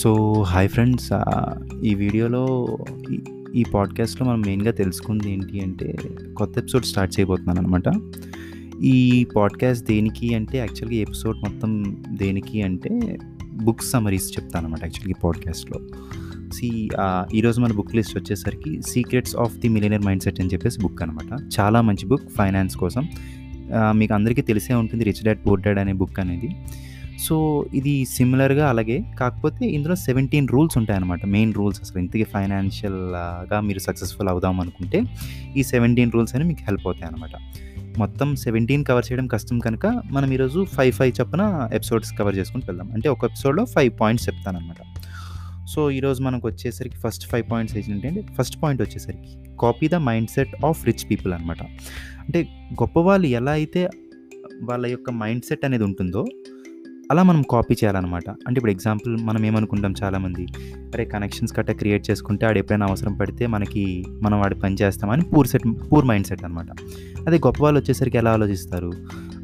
So hi friends. ఈ వీడియోలో ఈ- పాడ్కాస్ట్లో మనం మెయిన్గా తెలుసుకుంది ఏంటి అంటే కొత్త ఎపిసోడ్ స్టార్ట్ చేయబోతున్నాను అనమాట ఈ పాడ్కాస్ట్ దేనికి అంటే యాక్చువల్గా ఎపిసోడ్ మొత్తం దేనికి అంటే బుక్స్ సమరీస్ చెప్తాను అనమాట యాక్చువల్గా ఈ పాడ్కాస్ట్లో. సి ఈరోజు మన బుక్ లిస్ట్ వచ్చేసరికి secrets of the millionaire mindset అని చెప్పేసి బుక్ అనమాట చాలా మంచి బుక్ ఫైనాన్స్ కోసం. మీకు అందరికీ తెలిసే ఉంటుంది రిచ్ డాడ్ పూర్ డాడ్ అనే బుక్ అనేది. సో ఇది సిమిలర్గా అలాగే. కాకపోతే ఇందులో సెవెంటీన్ రూల్స్ ఉంటాయన్నమాట. మెయిన్ రూల్స్ అసలు ఇంతకీ ఫైనాన్షియల్గా మీరు సక్సెస్ఫుల్ అవుదాం అనుకుంటే ఈ సెవెంటీన్ రూల్స్ అని మీకు హెల్ప్ అవుతాయి అనమాట మొత్తం సెవెంటీన్ కవర్ చేయడం కష్టం కనుక మనం ఈరోజు ఫైవ్ ఫైవ్ చొప్పున ఎపిసోడ్స్ కవర్ చేసుకుంటూ వెళ్దాం. అంటే ఒక ఎపిసోడ్లో ఫైవ్ పాయింట్స్ చెప్తానమాట సో ఈరోజు మనకు వచ్చేసరికి ఫస్ట్ ఫైవ్ పాయింట్స్ ఏంటంటే ఫస్ట్ పాయింట్ వచ్చేసరికి copy the mindset of rich people అనమాట అంటే గొప్పవాళ్ళు ఎలా అయితే వాళ్ళ యొక్క మైండ్ సెట్ అనేది ఉంటుందో అలా మనం కాపీ చేయాలన్నమాట. అంటే ఇప్పుడు ఎగ్జాంపుల్ మనం ఏమనుకుంటాం చాలామంది అరే కనెక్షన్స్ కట్ట క్రియేట్ చేసుకుంటే ఆడు ఎప్పుడైనా అవసరం పడితే మనకి మనం వాడి పని చేస్తామని poor set poor mind set అనమాట అదే గొప్ప వాళ్ళు వచ్చేసరికి ఎలా ఆలోచిస్తారు?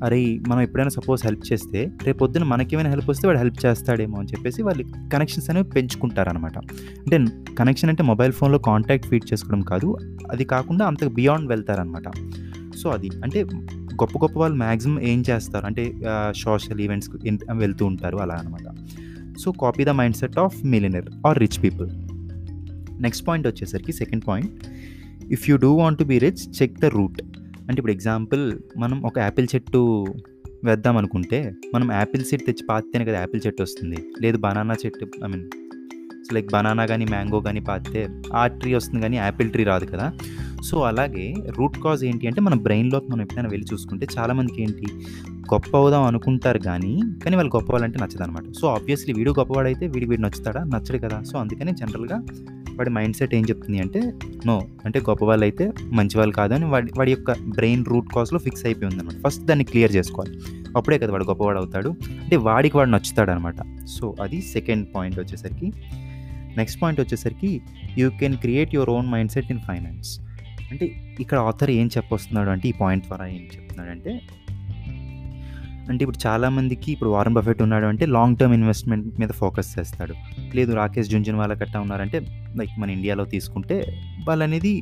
అరే మనం ఎప్పుడైనా సపోజ్ హెల్ప్ చేస్తే రేపు పొద్దున మనకేమైనా హెల్ప్ వస్తే వాడు హెల్ప్ చేస్తాడేమో అని చెప్పేసి వాళ్ళు కనెక్షన్స్ అనేవి పెంచుకుంటారనమాట అంటే కనెక్షన్ అంటే మొబైల్ ఫోన్లో కాంటాక్ట్ ఫీడ్ చేసుకోవడం కాదు అది కాకుండా అంతకు బియాండ్ వెళ్తారనమాట సో అది అంటే గొప్ప గొప్ప వాళ్ళు మ్యాక్సిమం ఏం చేస్తారు? అంటే సోషల్ ఈవెంట్స్ వెళ్తూ ఉంటారు అలా అనమాట. So copy the mindset of millionaire or rich people. Next point వచ్చేసరికి second point. If you do want to be rich check the root. అంటే ఇప్పుడు ఎగ్జాంపుల్ మనం ఒక యాపిల్ చెట్టు వేద్దాం అనుకుంటే మనం యాపిల్ సీడ్ తెచ్చి పాతితేనే కదా యాపిల్ చెట్టు వస్తుంది. లేదు బనానా చెట్టు ఐ మీన్ లైక్ బనానా కానీ మ్యాంగో కానీ పాతితే ఆ ట్రీ వస్తుంది కానీ యాపిల్ ట్రీ రాదు కదా. సో అలాగే రూట్ కాజ్ ఏంటి అంటే మన బ్రెయిన్లోకి మనం ఎప్పుడైనా వెళ్ళి చూసుకుంటే చాలామందికి ఏంటి గొప్ప అవుదాం అనుకుంటారు కానీ కానీ వాళ్ళు గొప్పవాళ్ళంటే నచ్చదు అనమాట సో ఆబ్వియస్లీ వీడు గొప్పవాడైతే వీడి వీడు నచ్చుతాడా? నచ్చడు కదా. సో అందుకని జనరల్గా వాడి మైండ్ సెట్ ఏం చెప్తుంది అంటే నో అంటే గొప్ప వాళ్ళు అయితే మంచివాళ్ళు కాదు అని వాడి వాడి యొక్క బ్రెయిన్ రూట్ కాజ్లో ఫిక్స్ అయిపోయి ఉందన్నమాట. ఫస్ట్ దాన్ని క్లియర్ చేసుకోవాలి. అప్పుడే కదా వాడు గొప్పవాడు అవుతాడు. అంటే వాడికి వాడు నచ్చుతాడు అనమాట సో అది సెకండ్ పాయింట్ వచ్చేసరికి నెక్స్ట్ పాయింట్ వచ్చేసరికి you can create your own mind set in finance. అంటే ఇక్కడ ఆథర్ ఏం చెప్పొస్తున్నాడు అంటే ఈ పాయింట్ ద్వారా ఏం చెప్తున్నాడు అంటే అంటే ఇప్పుడు చాలామందికి ఇప్పుడు వారం బఫెట్ ఉన్నాడు అంటే లాంగ్ టర్మ్ ఇన్వెస్ట్మెంట్ మీద ఫోకస్ చేస్తాడు. లేదు రాకేష్ జుంజున్ వాళ్ళ కట్టా ఉన్నారంటే లైక్ మన ఇండియాలో తీసుకుంటే వాళ్ళు అనేది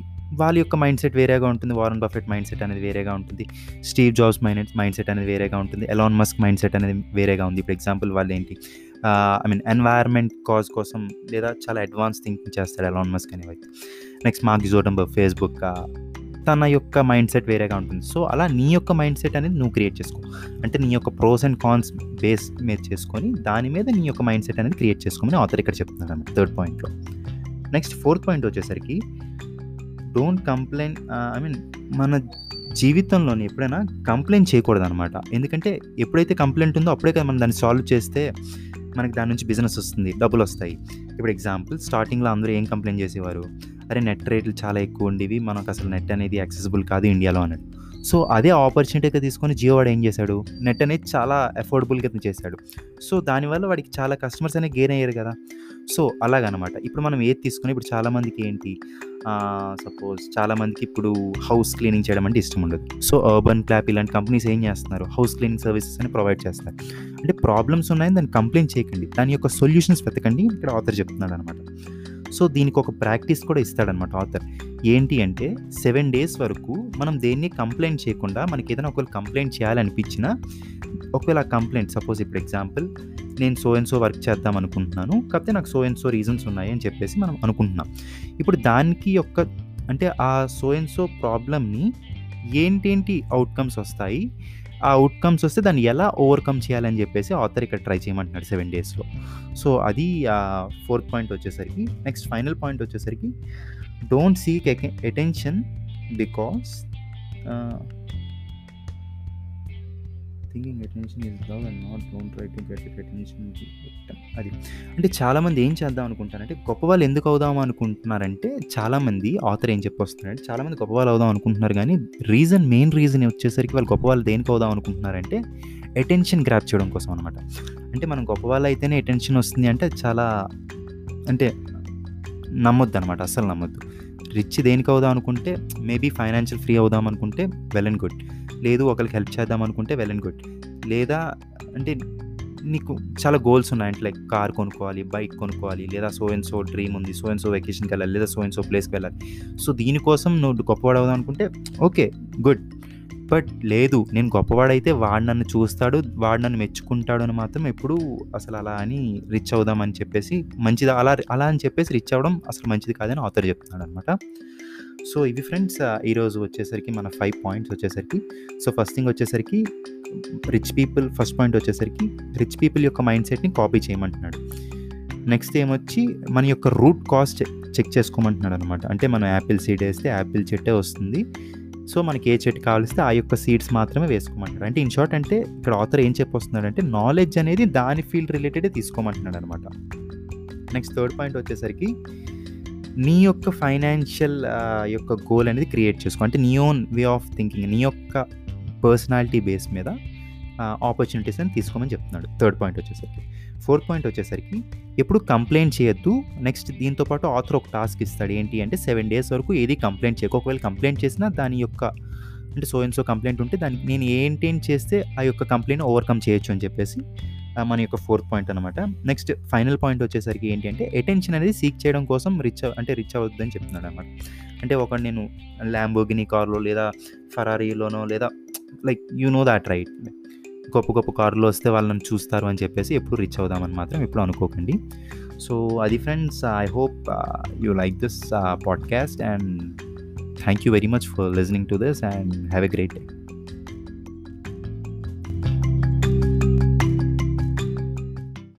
వాళ్ళ యొక్క మైండ్ సెట్ వేరేగా ఉంటుంది వారన్ బఫెట్ మైండ్ సెట్ అనేది వేరేగా ఉంటుంది Steve Jobs mind mind set అనేది వేరేగా ఉంటుంది ఎలాన్ మస్క్ మైండ్ సెట్ అనేది వేరేగా ఉంది. ఇప్పుడు ఎగ్జాంపుల్ వాళ్ళు ఏంటి ఐ మీన్ ఎన్వైర్న్మెంట్ కాజ్ కోసం లేదా చాలా అడ్వాన్స్ థింకింగ్ చేస్తాడు ఎలాన్ మస్క్ అనే వ్యక్తి. నెక్స్ట్ మార్క్ జోటంబర్గ్ ఫేస్బుక్ తన యొక్క మైండ్ సెట్ వేరేగా ఉంటుంది. సో అలా నీ యొక్క మైండ్ సెట్ అనేది నువ్వు క్రియేట్ చేసుకో. అంటే నీ యొక్క ప్రోస్ అండ్ కాన్స్ బేస్ మీద చేసుకొని దాని మీద నీ యొక్క మైండ్ సెట్ అనేది క్రియేట్ చేసుకోమని ఆథర్ ఇక్కడ చెప్తున్నాను అన్నమాట థర్డ్ పాయింట్లో నెక్స్ట్ ఫోర్త్ పాయింట్ వచ్చేసరికి డోంట్ కంప్లైంట్ ఐ మీన్ మన జీవితంలోని ఎప్పుడైనా కంప్లైంట్ చేయకూడదు అనమాట ఎందుకంటే ఎప్పుడైతే కంప్లైంట్ ఉందో అప్పుడే కదా మనం దాన్ని సాల్వ్ చేస్తే మనకి దాని నుంచి బిజినెస్ వస్తుంది డబ్బులు వస్తాయి. ఇప్పుడు ఎగ్జాంపుల్ స్టార్టింగ్లో అందరూ ఏం కంప్లైంట్ చేసేవారు? అరే నెట్ రేట్లు చాలా ఎక్కువ ఉండేవి మనకు అసలు నెట్ అనేది యాక్సెసిబుల్ కాదు ఇండియాలో అన్నట్టు. సో అదే ఆపర్చునిటీగా తీసుకొని జియో వాడు ఏం చేశాడు? నెట్ అనేది చాలా అఫోర్డబుల్గా చేశాడు. సో దానివల్ల వాడికి చాలా కస్టమర్స్ అనేది గెయిన్ అయ్యారు కదా. సో అలాగనమాట. ఇప్పుడు మనం ఏది తీసుకుని ఇప్పుడు చాలామందికి ఏంటి? సపోజ్ చాలామందికి ఇప్పుడు హౌస్ క్లీనింగ్ చేయడం అంటే ఇష్టం ఉండదు. సో అర్బన్ క్లాప్ ఇలాంటి కంపెనీస్ ఏం చేస్తున్నారు? హౌస్ క్లీనింగ్ సర్వీసెస్ అని ప్రొవైడ్ చేస్తారు అంటే ప్రాబ్లమ్స్ ఉన్నాయని దాన్ని కంప్లైంట్ చేయకండి. దాని యొక్క సొల్యూషన్స్ వెతకండి ఇక్కడ ఆథర్ చెప్తున్నాడు అనమాట సో దీనికి ఒక ప్రాక్టీస్ కూడా ఇస్తాడనమాట ఆథర్. ఏంటి అంటే సెవెన్ డేస్ వరకు మనం దేన్ని కంప్లైంట్ చేయకుండా మనకి ఏదైనా ఒకవేళ కంప్లైంట్ చేయాలనిపించినా ఒకవేళ కంప్లైంట్ సపోజ్ ఇప్పుడు ఎగ్జాంపుల్ నేను సో అండ్ సో వర్క్ చేద్దాం అనుకుంటున్నాను కాకపోతే నాకు సో అండ్ సో రీజన్స్ ఉన్నాయి అని చెప్పేసి మనం అనుకుంటున్నాం. ఇప్పుడు దానికి యొక్క అంటే ఆ సో అండ్ సో ప్రాబ్లమ్ని ఏంటేంటి అవుట్కమ్స్ వస్తాయి? ఆ అవుట్కమ్స్ వస్తే దాన్ని ఎలా ఓవర్కమ్ చేయాలని చెప్పేసి ఆథర్ ఇక్కడ ట్రై చేయమంటున్నాడు సెవెన్ డేస్లో సో అది ఫోర్త్ పాయింట్ వచ్చేసరికి నెక్స్ట్ ఫైనల్ పాయింట్ వచ్చేసరికి don't seek attention because thinking attention is love and not don't try to get it attention అది. అంటే చాలామంది ఏం చేద్దాం అనుకుంటారంటే గొప్ప వాళ్ళు ఎందుకు అవుదాం అనుకుంటున్నారంటే చాలామంది ఆథర్ ఏం చెప్పొస్తున్నారంటే చాలామంది గొప్ప వాళ్ళు అవుదాం అనుకుంటున్నారు కానీ రీజన్ మెయిన్ రీజన్ వచ్చేసరికి వాళ్ళు గొప్ప వాళ్ళు దేనికి అవుదాం అనుకుంటున్నారంటే అటెన్షన్ గ్రాప్ చేయడం కోసం అనమాట అంటే మనం గొప్ప వాళ్ళు అయితేనే అటెన్షన్ వస్తుంది అంటే చాలా అంటే నమ్మొద్దు అనమాట అస్సలు నమ్మొద్దు. రిచ్ దేనికి అవుదాం అనుకుంటే మేబీ ఫైనాన్షియల్ ఫ్రీ అవుదాం అనుకుంటే వెల్ అండ్ గుడ్ లేదు ఒకరికి హెల్ప్ చేద్దాం అనుకుంటే వెల్ అండ్ గుడ్ లేదా అంటే నీకు చాలా గోల్స్ ఉన్నాయి. అంటే లైక్ కార్ కొనుక్కోవాలి బైక్ కొనుక్కోవాలి లేదా సో అండ్ సో డ్రీమ్ ఉంది సో అండ్ సో వెకేషన్కి వెళ్ళాలి లేదా సో అండ్ సో ప్లేస్కి వెళ్ళాలి. సో దీనికోసం నువ్వు గొప్పవాడవుదాం అనుకుంటే ఓకే గుడ్ బట్ లేదు నేను గొప్పవాడైతే వాడు నన్ను చూస్తాడు వాడు నన్ను మెచ్చుకుంటాడు అని మాత్రం ఎప్పుడు అసలు అలా అని రిచ్ అవుదామని చెప్పేసి మంచిది అలా అలా అని చెప్పేసి రిచ్ అవ్వడం అసలు మంచిది కాదని ఆథర్ చెప్తున్నాడు అనమాట సో ఇవి ఫ్రెండ్స్ ఈరోజు వచ్చేసరికి మన ఫైవ్ పాయింట్స్ వచ్చేసరికి. సో ఫస్ట్ థింగ్ వచ్చేసరికి రిచ్ పీపుల్ ఫస్ట్ పాయింట్ వచ్చేసరికి రిచ్ పీపుల్ యొక్క మైండ్ సెట్ని కాపీ చేయమంటున్నాడు. నెక్స్ట్ ఏమొచ్చి మన యొక్క రూట్ కాస్ట్ చెక్ చేసుకోమంటున్నాడు అనమాట అంటే మనం యాపిల్ సీడ్ వేస్తే యాపిల్ చెట్టే వస్తుంది. సో మనకి ఏ చెట్టు కావాలిస్తే ఆ యొక్క సీడ్స్ మాత్రమే వేసుకోమంటారు అంటే ఇన్ షార్ట్ అంటే ఇక్కడ ఆథర్ ఏం చెప్పొస్తున్నాడు అంటే నాలెడ్జ్ అనేది దాని ఫీల్డ్ రిలేటెడ్ తీసుకోమంటున్నాడు అనమాట నెక్స్ట్ థర్డ్ పాయింట్ వచ్చేసరికి నీ యొక్క ఫైనాన్షియల్ యొక్క గోల్ అనేది క్రియేట్ చేసుకో. అంటే నీ ఓన్ వే ఆఫ్ థింకింగ్ నీ యొక్క పర్సనాలిటీ బేస్ మీద ఆపర్చునిటీస్ అని తీసుకోమని చెప్తున్నాడు. థర్డ్ పాయింట్ వచ్చేసరికి. ఫోర్త్ పాయింట్ వచ్చేసరికి ఎప్పుడు కంప్లైంట్ చేయొద్దు. నెక్స్ట్ దీంతో పాటు ఆథర్ ఒక టాస్క్ ఇస్తాడు. ఏంటి అంటే సెవెన్ డేస్ వరకు ఏది కంప్లైంట్ చేయకు. ఒకవేళ కంప్లైంట్ చేసినా దాని యొక్క అంటే సో అండ్ సో కంప్లైంట్ ఉంటే దానికి నేను ఏంటేం చేస్తే ఆ యొక్క కంప్లైంట్ ఓవర్కమ్ చేయొచ్చు అని చెప్పేసి మన యొక్క ఫోర్త్ పాయింట్ అనమాట నెక్స్ట్ ఫైనల్ పాయింట్ వచ్చేసరికి ఏంటి అంటే అటెన్షన్ అనేది సీక్ చేయడం కోసం రిచ్ అంటే రిచ్ అవ్వద్దని చెప్తున్నాడు అనమాట అంటే ఒక నేను ల్యాంబోగిని కార్లో లేదా ఫరారీలోనో లేదా like you know that right గొప్ప గొప్ప కార్లో వస్తే వాళ్ళని చూస్తారు అని చెప్పేసి ఎప్పుడు రిచ్ అవుదామని మాత్రం ఎప్పుడు అనుకోకండి. సో అది friends I hope you like this podcast and thank you very much for listening to this and have a great day